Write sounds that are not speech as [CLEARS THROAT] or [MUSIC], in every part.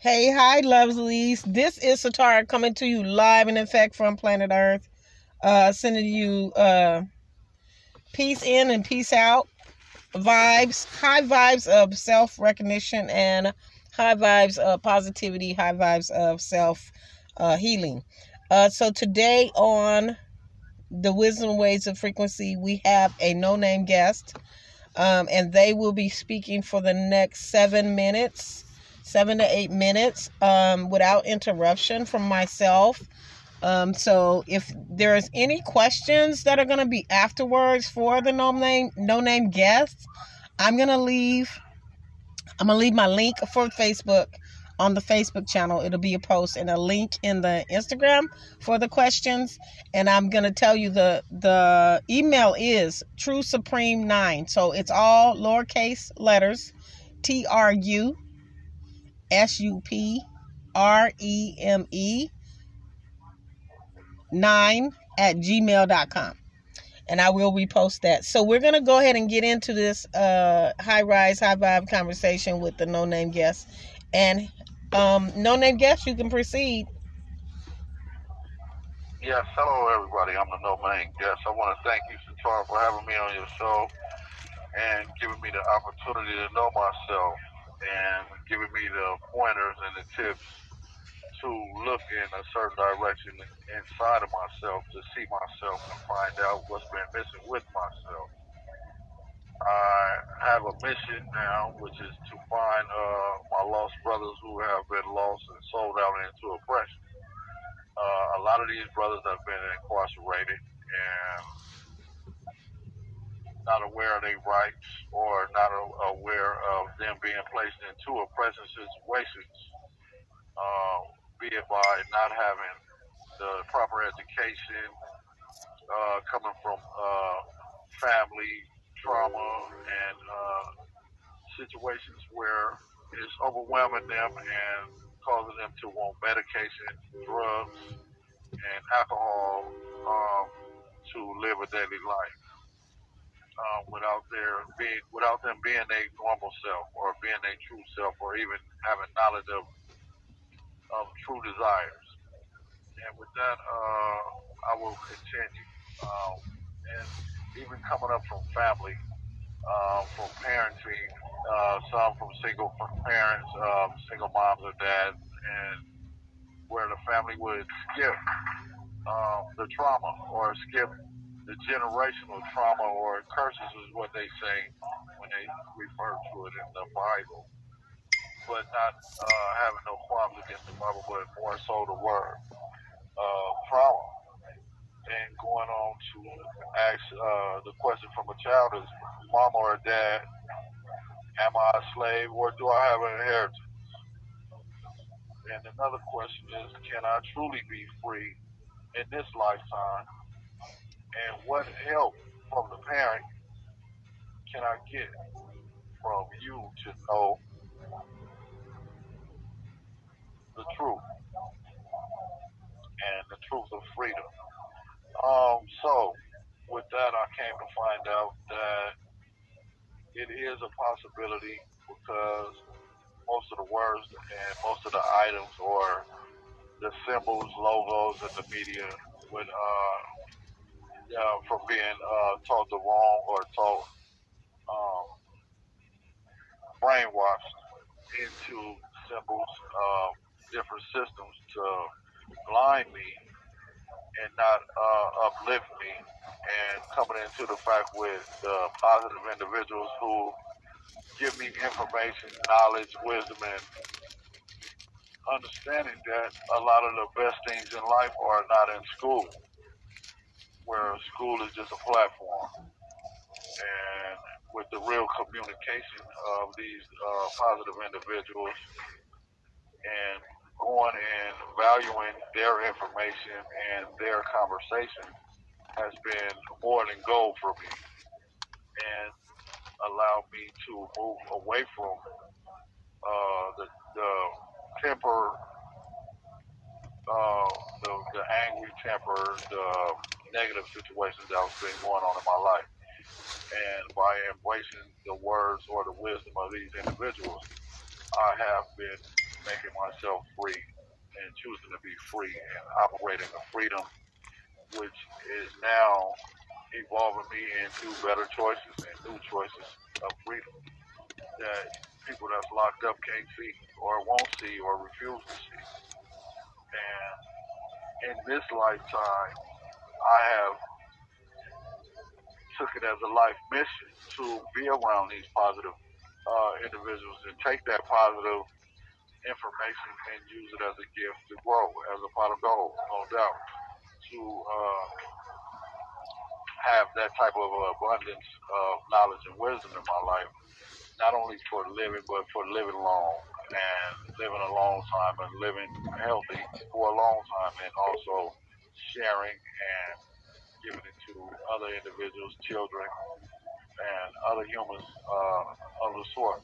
Hey, hi, lovelies. This is Sitara coming to you live and in effect from planet Earth. Uh, sending you uh, peace in and peace out vibes, high vibes of self recognition and high vibes of positivity, high vibes of self uh, healing. Uh, so today on the Wisdom Ways of Frequency, we have a no name guest, um, and they will be speaking for the next seven minutes seven to eight minutes um, without interruption from myself. Um, so if there's any questions that are going to be afterwards for the no name no name guests, I'm going to leave. I'm going to leave my link for Facebook on the Facebook channel. It'll be a post and a link in the Instagram for the questions. And I'm gonna tell you the the email is True Supreme Nine. So it's all lowercase letters, T R U S U P R E M E 9 at gmail.com. And I will repost that. So we're going to go ahead and get into this uh, high rise, high vibe conversation with the no name guest. And um, no name guest, you can proceed. Yes, hello everybody. I'm the no name guest. I want to thank you, Satar, for having me on your show and giving me the opportunity to know myself and giving me the pointers and the tips to look in a certain direction inside of myself to see myself and find out what's been missing with myself. I have a mission now, which is to find uh, my lost brothers who have been lost and sold out into oppression. Uh, a lot of these brothers have been incarcerated and not aware of their rights or not aware of them being placed into oppressive situations, uh, be it by not having the proper education, uh, coming from uh, family trauma and uh, situations where it's overwhelming them and causing them to want medication, drugs, and alcohol um, to live a daily life um, without their being without them being a normal self or being a true self or even having knowledge of of true desires. And with that, uh, I will continue. Um, and even coming up from family, uh, from parenting, uh, some from single parents, uh, single moms or dads, and where the family would skip um, the trauma or skip the generational trauma or curses is what they say when they refer to it in the Bible. But not uh, having no qualms against the Bible, but more so the word. Uh, trauma. And going on to ask uh, the question from a child is, mom or dad, am I a slave or do I have an inheritance? And another question is, can I truly be free in this lifetime and what help from the parent can I get from you to know the truth and the truth of freedom? Um, so, with that, I came to find out that it is a possibility because most of the words and most of the items or the symbols, logos in the media would uh, uh, from being uh, taught the wrong or taught um, brainwashed into symbols, uh, different systems to blind me and not uh, uplift me. And coming into the fact with uh, positive individuals who give me information, knowledge, wisdom, and understanding that a lot of the best things in life are not in school where school is just a platform. And with the real communication of these uh, positive individuals and going and valuing their information and their conversation has been more than gold for me and allowed me to move away from uh, the, the temper, uh, the, the angry temper, the negative situations that was been going on in my life. And by embracing the words or the wisdom of these individuals, I have been making myself free and choosing to be free and operating the freedom, which is now evolving me into better choices and new choices of freedom that people that's locked up can't see or won't see or refuse to see. And in this lifetime, I have took it as a life mission to be around these positive uh, individuals and take that positive information and use it as a gift to grow, as a pot of gold, no doubt, to uh, have that type of abundance of knowledge and wisdom in my life, not only for living, but for living long and living a long time and living healthy for a long time and also sharing and giving it to other individuals, children, and other humans uh, of the sort.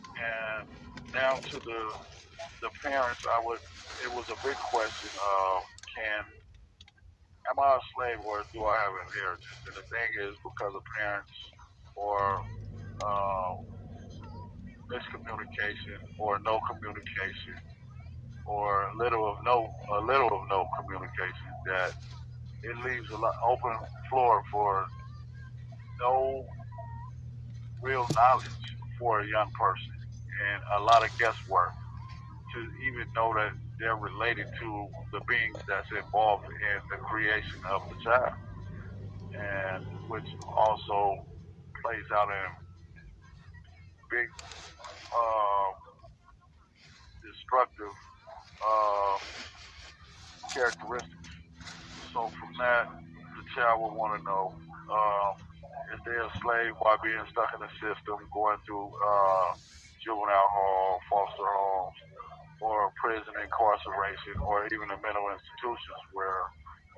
And down to the the parents, I would. It was a big question of can am I a slave or do I have inheritance? And the thing is, because of parents or uh, miscommunication or no communication or little of no a little of no communication, that it leaves a lot open floor for no real knowledge for a young person and a lot of guesswork to even know that they're related to the beings that's involved in the creation of the child, and which also plays out in big uh, destructive uh, characteristics. So from that, the child will want to know um, if they're a slave while being stuck in the system, going through uh, juvenile hall, foster homes, or prison incarceration, or even the mental institutions where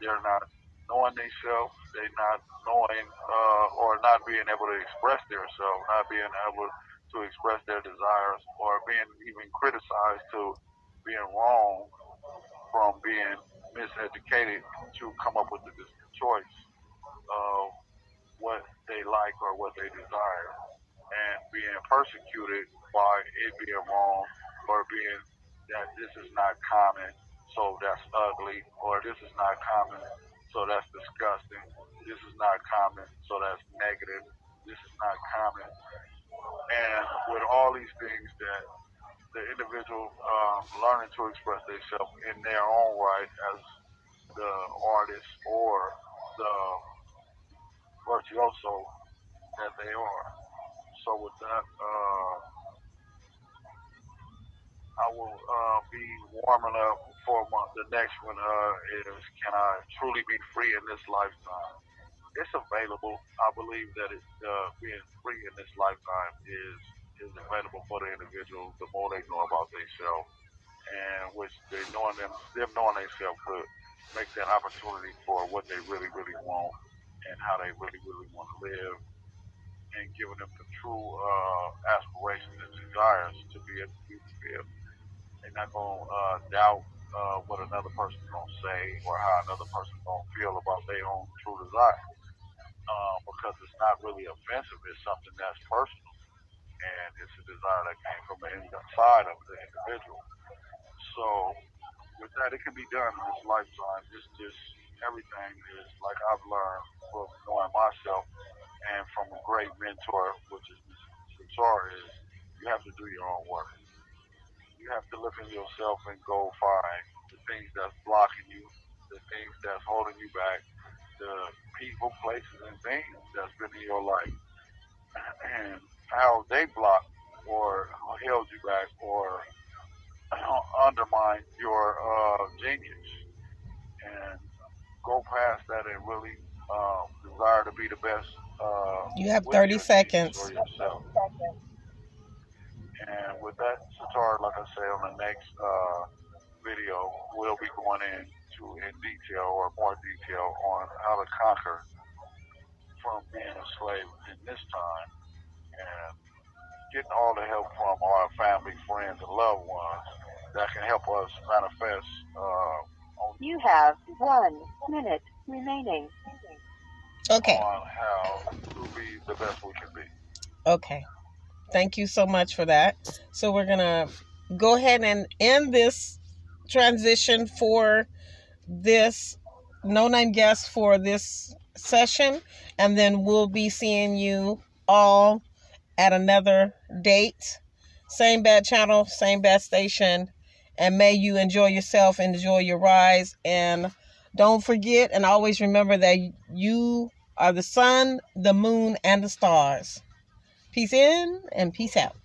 they're not knowing themselves, they're not knowing uh, or not being able to express themselves, not being able to express their desires, or being even criticized to being wrong from being miseducated to come up with the choice of what they like or what they desire, and being persecuted by it being wrong or being that this is not common, so that's ugly, or this is not common, so that's disgusting. This is not common, so that's negative. This is not common. And with all these things that the individual um, learning to express themselves in their own right as the artist or the virtuoso that they are. So with that, uh, I will uh, be warming up for my, the next one. Uh, is can I truly be free in this lifetime? It's available. I believe that it, uh, being free in this lifetime is is available for the individual. The more they know about themselves, and which they knowing them, them knowing themselves could make that opportunity for what they really, really want and how they really, really want to live, and giving them the true uh, aspirations and desires to be able to fulfilled. They're not to uh, doubt uh, what another person's going to say or how another person's going to feel about their own true desire. Uh, because it's not really offensive. It's something that's personal. And it's a desire that came from the inside of the individual. So with that, it can be done in this lifetime. It's just everything is like I've learned from knowing myself and from a great mentor, which is Mr. is you have to do your own work you have to look in yourself and go find the things that's blocking you, the things that's holding you back, the people, places, and things that's been in your life, [CLEARS THROAT] and how they blocked or held you back or [CLEARS THROAT] undermined your uh, genius, and go past that and really um, desire to be the best. Uh, you have 30 seconds. And with that, sitar, like I say, on the next uh, video, we'll be going into in detail or more detail on how to conquer from being a slave in this time and getting all the help from our family, friends, and loved ones that can help us manifest. Uh, you have one minute remaining. Okay. On how to be the best we can be. Okay. Thank you so much for that. So we're gonna go ahead and end this transition for this no name guest for this session, and then we'll be seeing you all at another date. Same bad channel, same bad station, and may you enjoy yourself, enjoy your rise, and don't forget and always remember that you are the sun, the moon, and the stars. Peace in and peace out.